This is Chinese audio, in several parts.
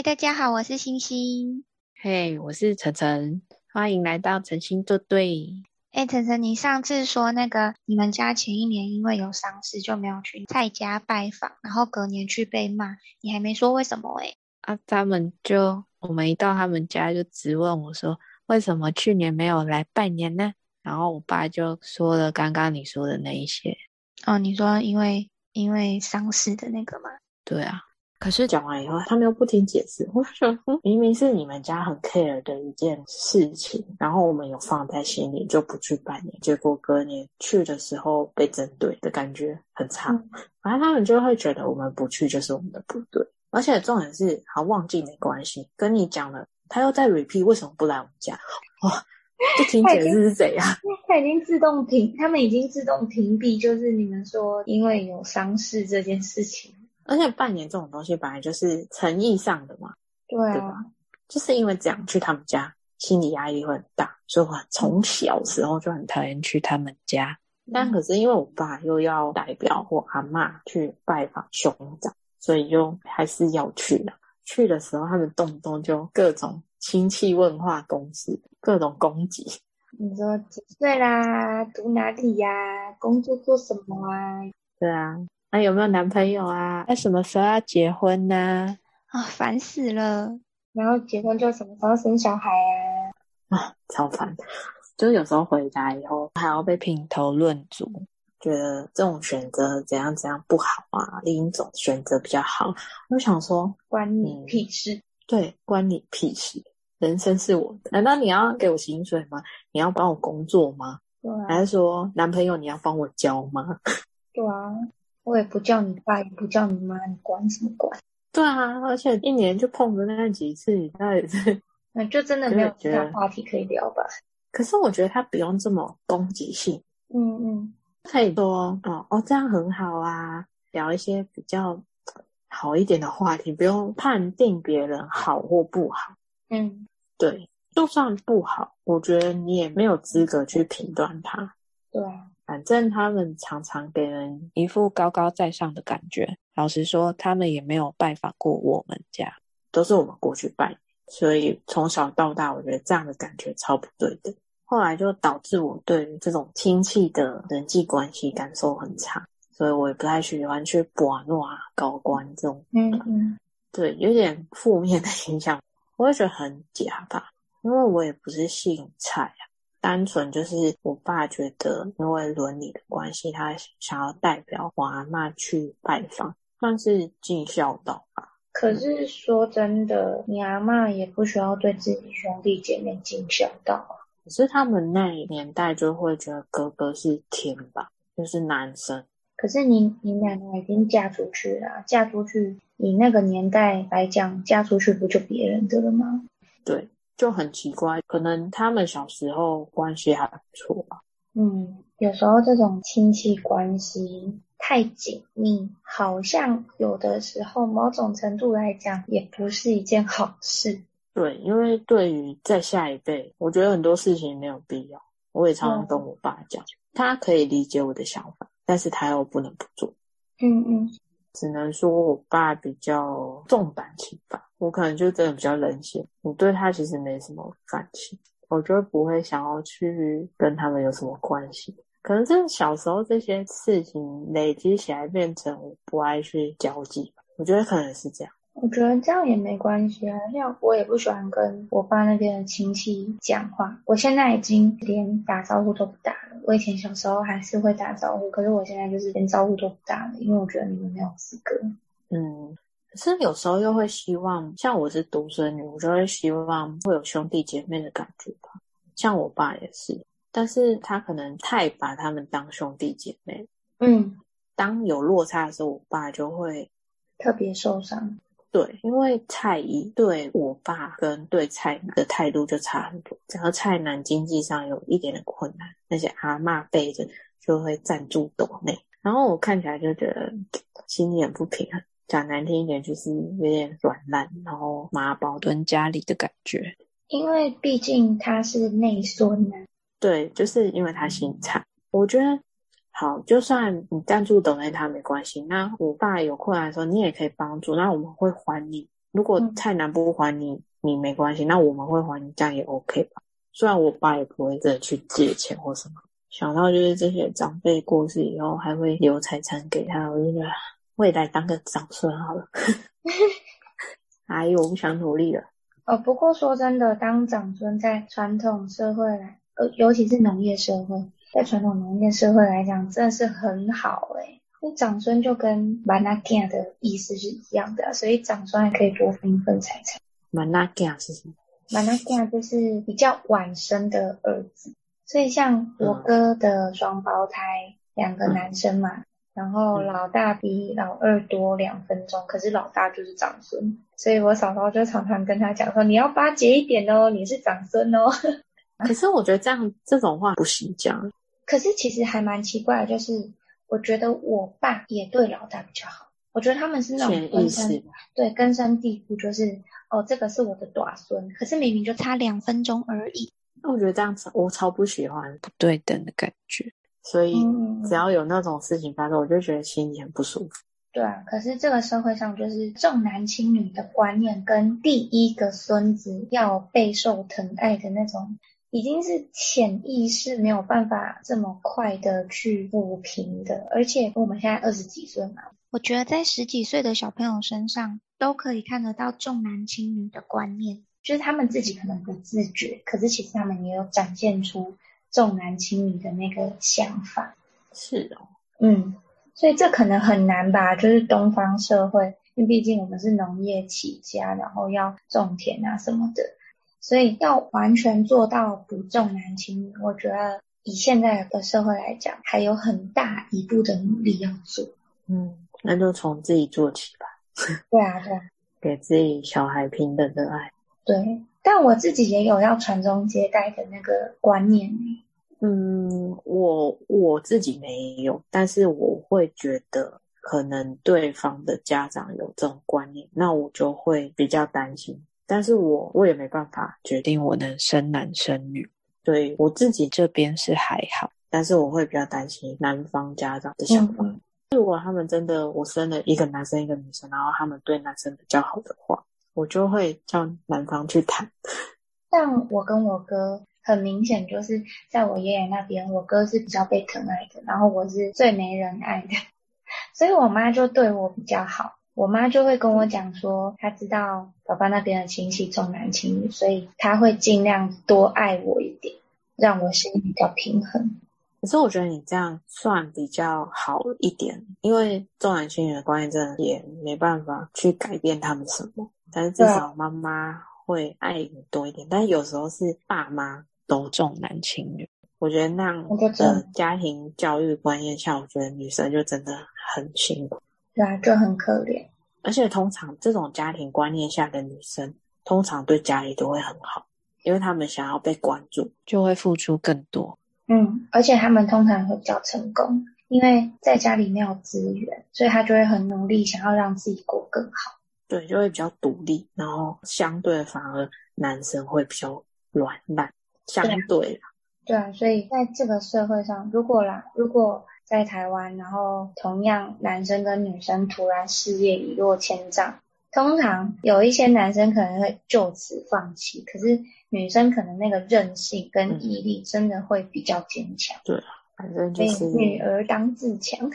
嗨，大家好，我是星星。嘿，hey, 我是晨晨，欢迎来到晨星作对。哎，晨晨，你上次说那个你们家前一年因为有丧事就没有去蔡家拜访，然后隔年去被骂，你还没说为什么哎？啊，他们就我们一到他们家就直问我说，为什么去年没有来拜年呢？然后我爸就说了刚刚你说的那一些。哦，你说因为因为丧事的那个吗？对啊。可是讲完以后，他们又不听解释。我想，明明是你们家很 care 的一件事情，然后我们有放在心里，就不去拜年。结果隔年去的时候被针对的感觉很差。嗯、反正他们就会觉得我们不去就是我们的不对。而且重点是，好忘记没关系，跟你讲了，他又在 repeat 为什么不来我们家？哇，不听解释是怎样？他已经自动屏，他们已经自动屏蔽，就是你们说因为有丧事这件事情。而且拜年这种东西本来就是诚意上的嘛，对啊，对吧？就是因为这样去他们家，心理压力会很大，所以我从小时候就很讨厌去他们家。嗯、但可是因为我爸又要代表我阿妈去拜访兄长，所以就还是要去的。去的时候，他们动不动就各种亲戚问话攻势，各种攻击。你说几岁啦？读哪里呀？工作做什么啊？对啊。那、啊、有没有男朋友啊？那、啊、什么时候要结婚呢？啊，烦死了！然后结婚就什么时候生小孩啊？啊，超烦！就是有时候回家以后还要被评头论足，觉得这种选择怎样怎样不好啊，另一种选择比较好。我想说，关你屁事！嗯、对，关你屁事！人生是我的，难道你要给我薪水吗？你要帮我工作吗？对啊、还是说男朋友你要帮我交吗？对啊。我也不叫你爸，也不叫你妈，你管什么管？对啊，而且一年就碰着那几次，你到底是 那就真的没有其他话题可以聊吧？可是我觉得他不用这么攻击性，嗯嗯，可以多哦哦，这样很好啊，聊一些比较好一点的话题，不用判定别人好或不好。嗯，对，就算不好，我觉得你也没有资格去评断他。对啊。反正他们常常给人一副高高在上的感觉。老实说，他们也没有拜访过我们家，都是我们过去拜。所以从小到大，我觉得这样的感觉超不对的。后来就导致我对于这种亲戚的人际关系感受很差，所以我也不太喜欢去把诺啊、高官这种。嗯嗯，对，有点负面的影响，我也觉得很假吧，因为我也不是姓蔡啊。单纯就是我爸觉得，因为伦理的关系，他想要代表我阿嬷去拜访，算是尽孝道吧。可是说真的，你阿妈也不需要对自己兄弟姐妹尽孝道啊。可是他们那年代就会觉得哥哥是天吧，就是男生。可是你你奶奶已经嫁出去了，嫁出去，以那个年代来讲，嫁出去不就别人的了吗？对。就很奇怪，可能他们小时候关系还不错吧。嗯，有时候这种亲戚关系太紧密，好像有的时候某种程度来讲也不是一件好事。对，因为对于在下一辈，我觉得很多事情没有必要。我也常常跟我爸讲，嗯、他可以理解我的想法，但是他又不能不做。嗯嗯。只能说我爸比较重感情吧，我可能就真的比较冷血。我对他其实没什么感情，我就不会想要去跟他们有什么关系。可能是小时候这些事情累积起来，变成我不爱去交际。我觉得可能是这样。我觉得这样也没关系啊，像我也不喜欢跟我爸那边的亲戚讲话。我现在已经连打招呼都不打了。我以前小时候还是会打招呼，可是我现在就是连招呼都不打了，因为我觉得你们没有资格。嗯，可是有时候又会希望，像我是独生女，我就会希望会有兄弟姐妹的感觉吧。像我爸也是，但是他可能太把他们当兄弟姐妹。嗯，当有落差的时候，我爸就会特别受伤。对，因为蔡姨对我爸跟对蔡男的态度就差很多。只要蔡南经济上有一点的困难，那些阿妈辈的就会赞助斗内，然后我看起来就觉得心里很不平衡。讲难听一点，就是有点软烂，然后妈宝蹲家里的感觉。因为毕竟他是内孙呢。对，就是因为他姓蔡，我觉得。好，就算你赞助等待他没关系。那我爸有困难的时候，你也可以帮助。那我们会还你如果太难不还你，你没关系，那我们会还你，这样也 OK 吧？虽然我爸也不会真的去借钱或什么，想到就是这些长辈过世以后还会留财产给他，我就觉得未来当个长孙好了。哎呦，我不想努力了。哦，不过说真的，当长孙在传统社会来，呃，尤其是农业社会，在传统农业社会来讲，真的是很好诶。那长孙就跟马纳加的意思是一样的，所以长孙还可以多分一份财产。马纳加是什么？马纳加就是比较晚生的儿子，所以像我哥的双胞胎，嗯、两个男生嘛。嗯然后老大比老二多两分钟，可是老大就是长孙，所以我嫂嫂就常常跟他讲说：“你要巴结一点哦，你是长孙哦。”可是我觉得这样这种话不行讲。可是其实还蛮奇怪的，就是我觉得我爸也对老大比较好。我觉得他们是那种根深对根深蒂固，就是哦，这个是我的短孙，可是明明就差两分钟而已。那我觉得这样子我超不喜欢不对等的感觉。所以只要有那种事情发生，嗯、我就觉得心里很不舒服。对啊，可是这个社会上就是重男轻女的观念，跟第一个孙子要备受疼爱的那种，已经是潜意识没有办法这么快的去抚平的。而且我们现在二十几岁嘛，我觉得在十几岁的小朋友身上都可以看得到重男轻女的观念，就是他们自己可能不自觉，可是其实他们也有展现出。重男轻女的那个想法是哦，嗯，所以这可能很难吧？就是东方社会，因为毕竟我们是农业起家，然后要种田啊什么的，所以要完全做到不重男轻女，我觉得以现在的社会来讲，还有很大一步的努力要做。嗯，那就从自己做起吧。对啊，对啊，给自己小孩平等的爱。对。但我自己也有要传宗接代的那个观念。嗯，我我自己没有，但是我会觉得可能对方的家长有这种观念，那我就会比较担心。但是我我也没办法决定我能生男生女，对我自己这边是还好，但是我会比较担心男方家长的想法。嗯，如果他们真的我生了一个男生一个女生，然后他们对男生比较好的话。我就会叫男方去谈，像我跟我哥，很明显就是在我爷爷那边，我哥是比较被疼爱的，然后我是最没人爱的，所以我妈就对我比较好。我妈就会跟我讲说，她知道爸爸那边的亲戚重男轻女，所以她会尽量多爱我一点，让我心里比较平衡。可是我觉得你这样算比较好一点，因为重男轻女的观念真的也没办法去改变他们什么。但是至少妈妈会爱你多一点，但是有时候是爸妈都重男轻女。我觉得那样的家庭教育观念下，我觉得女生就真的很辛苦。对啊，就很可怜。而且通常这种家庭观念下的女生，通常对家里都会很好，因为他们想要被关注，就会付出更多。嗯，而且他们通常会比较成功，因为在家里没有资源，所以他就会很努力，想要让自己过更好。对，就会比较独立，然后相对反而男生会比较软烂，相对啦。对啊，所以在这个社会上，如果啦，如果在台湾，然后同样男生跟女生突然事业一落千丈，通常有一些男生可能会就此放弃，可是女生可能那个韧性跟毅力真的会比较坚强。对啊，反正就是女儿当自强。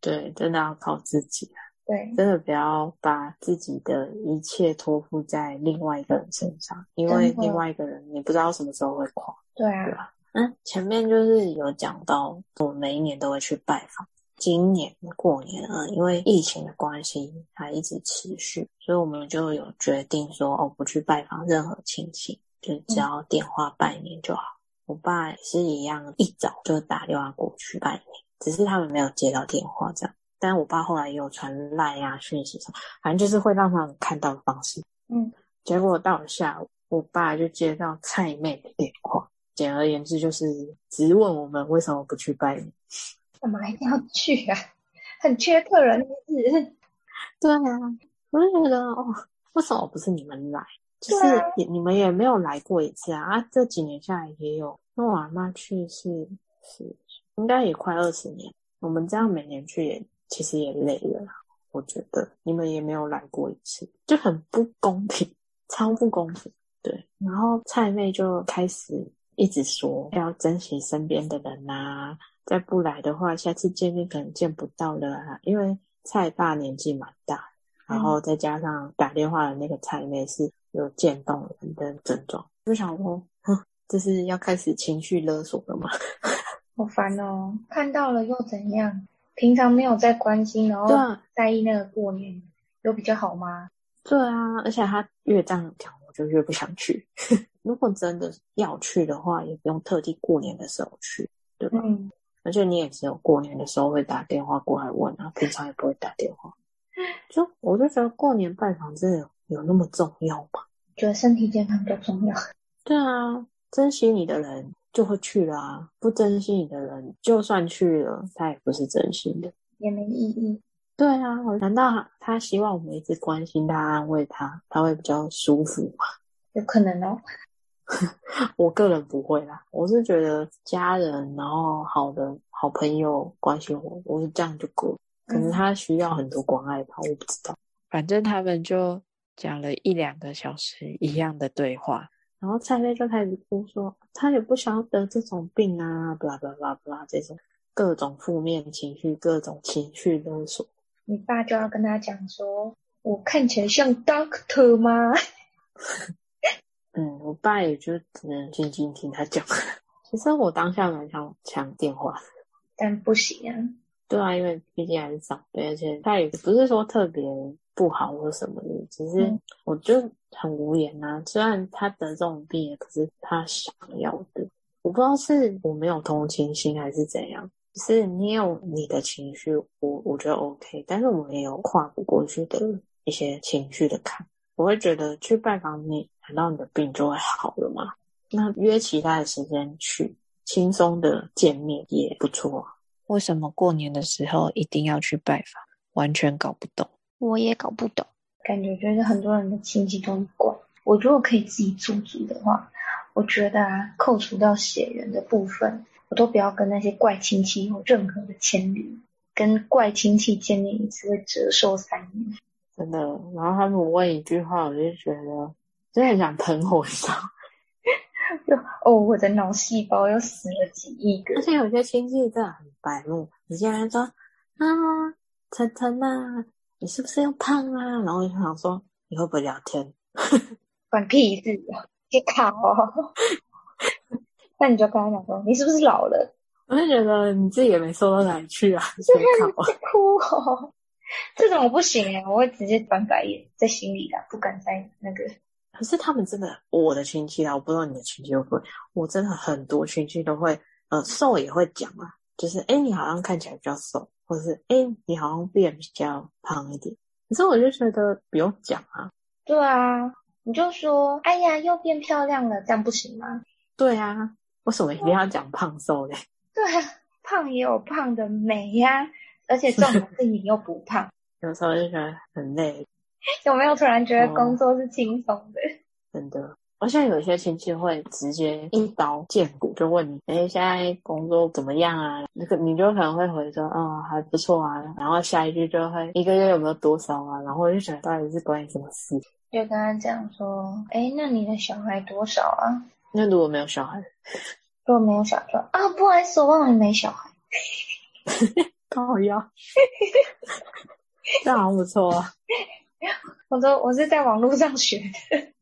对，真的要靠自己啊。对，真的不要把自己的一切托付在另外一个人身上，因为另外一个人你不知道什么时候会垮。对啊。嗯，前面就是有讲到，我每一年都会去拜访。今年过年啊，因为疫情的关系还一直持续，所以我们就有决定说，哦，不去拜访任何亲戚，就只要电话拜年就好。嗯。我爸也是一样，一早就打电话过去拜年，只是他们没有接到电话这样。但我爸后来也有传赖啊讯息什么，反正就是会让他们看到的方式。嗯，结果到了下午，我爸就接到蔡妹的电话，简而言之就是质问我们为什么不去拜年。干嘛一定要去啊？很缺客人是不是？对啊，我就觉得哦，为什么不是你们来？就是也、啊、你们也没有来过一次啊！啊，这几年下来也有，因为我阿妈去世是应该也快二十年，我们这样每年去也。其实也累了，我我觉得你们也没有来过一次，就很不公平，超不公平。对，然后蔡妹就开始一直说要珍惜身边的人啊，再不来的话，下次见面可能见不到了啊。因为蔡爸年纪蛮大，然后再加上打电话的那个蔡妹是有渐冻人的症状，就想说，哼，这是要开始情绪勒索了吗？好烦哦！看到了又怎样？平常没有在关心，然后在意那个过年，有比较好吗？对啊，而且他越这样讲，我就越不想去。如果真的要去的话，也不用特地过年的时候去，对吧？嗯。而且你也只有过年的时候会打电话过来问啊，平常也不会打电话。就我就觉得过年拜访真的有，有那么重要吗？觉得身体健康比较重要。对啊，珍惜你的人就会去了啊，不珍惜你的人，就算去了，他也不是真心的，也没意义。对啊，难道他希望我们一直关心他、安慰他，他会比较舒服吗？有可能哦。我个人不会啦，我是觉得家人，然后好的好朋友关心我，我是这样就够了。可能他需要很多关爱吧，我不知道。反正他们就讲了一两个小时一样的对话，然后蔡飞就开始哭说，他也不想要得这种病啊，巴拉巴拉巴拉这种各种负面情绪，各种情绪勒索。你爸就要跟他讲说：“我看起来像 doctor 吗？” 嗯，我爸也就只能静静听他讲。其实我当下蛮想抢电话，但不行啊。对啊，因为毕竟还是长辈，而且他也不是说特别不好或什么的，只是我就很无言呐、啊。虽然他得这种病，可是他想要的，我不知道是我没有同情心还是怎样。是你有你的情绪，我我觉得 OK，但是我们也有跨不过去的一些情绪的坎。我会觉得去拜访你，难道你的病就会好了吗？那约其他的时间去，轻松的见面也不错啊。为什么过年的时候一定要去拜访？完全搞不懂。我也搞不懂，感觉就是很多人的亲戚都很怪。我如果可以自己做主的话，我觉得啊，扣除掉血缘的部分。我都不要跟那些怪亲戚有任何的牵连，跟怪亲戚见面一次会折寿三年，真的。然后他们问一句话，我就觉得真的很想喷火一样。就哦，我的脑细胞又死了几亿个。而且有些亲戚真的很白目，直接来说啊，晨晨啊，你是不是又胖啊？然后我就想说，你会不会聊天？管屁事啊！别考哦。那你就跟他讲说，你是不是老了？我就觉得你自己也没瘦到哪里去啊，在哭哦。这种我不行哎，我会直接翻白眼在心里的，不敢在那个。可是他们真的，我的亲戚啊，我不知道你的亲戚会不会。我真的很多亲戚都会，呃，瘦也会讲啊，就是哎，你好像看起来比较瘦，或是哎，你好像变比较胖一点。可是我就觉得不用讲啊。对啊，你就说，哎呀，又变漂亮了，这样不行吗？对啊。为什么一定要讲胖瘦嘞？对啊，胖也有胖的美呀、啊，而且 重点是你又不胖。有时候就觉得很累。有没有突然觉得工作是轻松的？哦、真的，而且有些亲戚会直接一刀见骨，就问你：“哎，现在工作怎么样啊？”那个你就可能会回说：“哦，还不错啊。”然后下一句就会：“一个月有没有多少啊？”然后我就觉得到底是关你什么事？就跟他讲说：“哎，那你的小孩多少啊？”那如果没有小孩，如果没有小孩啊，不好意思，我忘了你没小孩。刚好要，这好像不错啊。我说我是在网络上学的。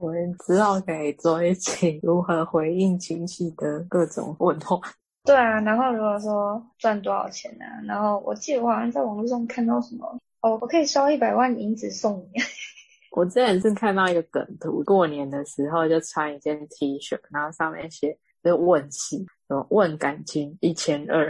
我们之后可以做一期如何回应亲戚的各种问候。对啊，然后如果说赚多少钱呢、啊？然后我记得我好像在网络上看到什么哦，我可以烧一百万银子送你。我之前是看到一个梗图，过年的时候就穿一件 T 恤，然后上面写就问事，什么问感情一千二，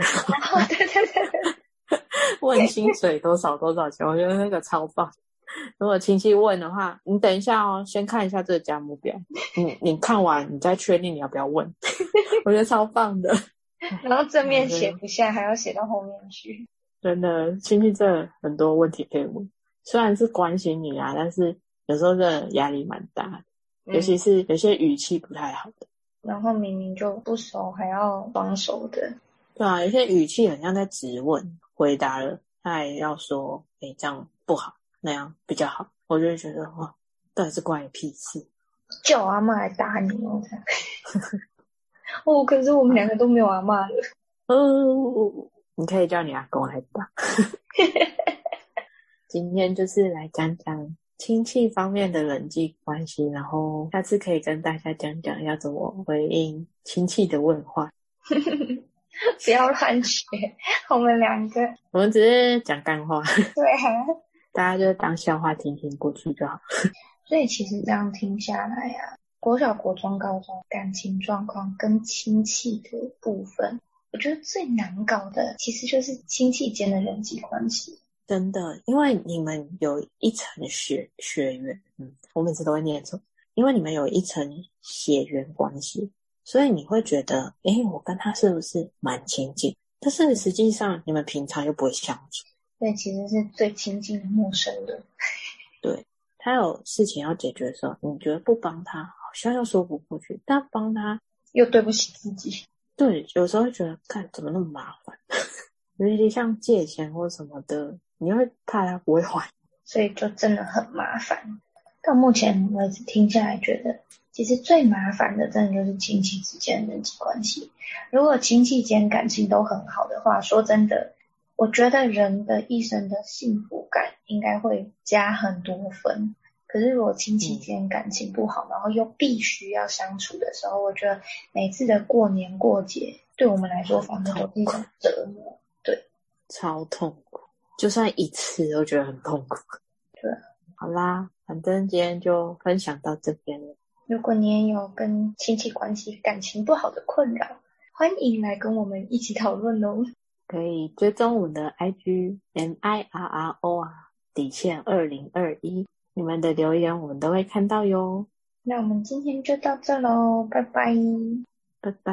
对对对，问薪水多少多少钱，我觉得那个超棒。如果亲戚问的话，你等一下哦，先看一下这个价目表，你你看完你再确定你要不要问，我觉得超棒的。然后正面写不下，还要写到后面去。真的，亲戚这很多问题可以问，虽然是关心你啊，但是。有时候真的压力蛮大的，尤其是有些语气不太好的，嗯，然后明明就不熟还要装熟的，对啊，有些语气很像在质问，回答了他还要说，哎、欸，这样不好，那样比较好，我就会觉得哇，到底是关你屁事？叫我阿嬷来打你哦！哦，可是我们两个都没有阿嬷了。哦，你可以叫你阿公来打。今天就是来讲讲亲戚方面的人际关系，然后下次可以跟大家讲讲要怎么回应亲戚的问话。不要乱学，我们两个，我们只是讲干话。对啊，大家就当笑话听听过去就好。所以其实这样听下来啊，国小、国中、高中感情状况跟亲戚的部分，我觉得最难搞的其实就是亲戚间的人际关系。真的，因为你们有一层血血缘，嗯，我每次都会念错，因为你们有一层血缘关系。所以你会觉得，哎，我跟他是不是蛮亲近？但是实际上你们平常又不会相处。对，其实是最亲近的陌生人。对，他有事情要解决的时候，你觉得不帮他好像又说不过去，但帮他又对不起自己。对，有时候会觉得，看怎么那么麻烦，尤其像借钱或什么的，你会怕他不会还，所以就真的很麻烦。到目前为止听下来，觉得。其实最麻烦的，真的就是亲戚之间的人际关系。如果亲戚间感情都很好的话，说真的，我觉得人的一生的幸福感应该会加很多分。可是如果亲戚间感情不好，然后又必须要相处的时候，我觉得每次的过年过节，对我们来说反正都是一种折磨。对，超痛苦，就算一次都觉得很痛苦。对，好啦，反正今天就分享到这边了。如果你也有跟亲戚关系感情不好的困扰，欢迎来跟我们一起讨论哦。可以追踪我们的 IG M I R R O 啊，底线二零二一，你们的留言我们都会看到哟。那我们今天就到这喽，拜拜，拜拜。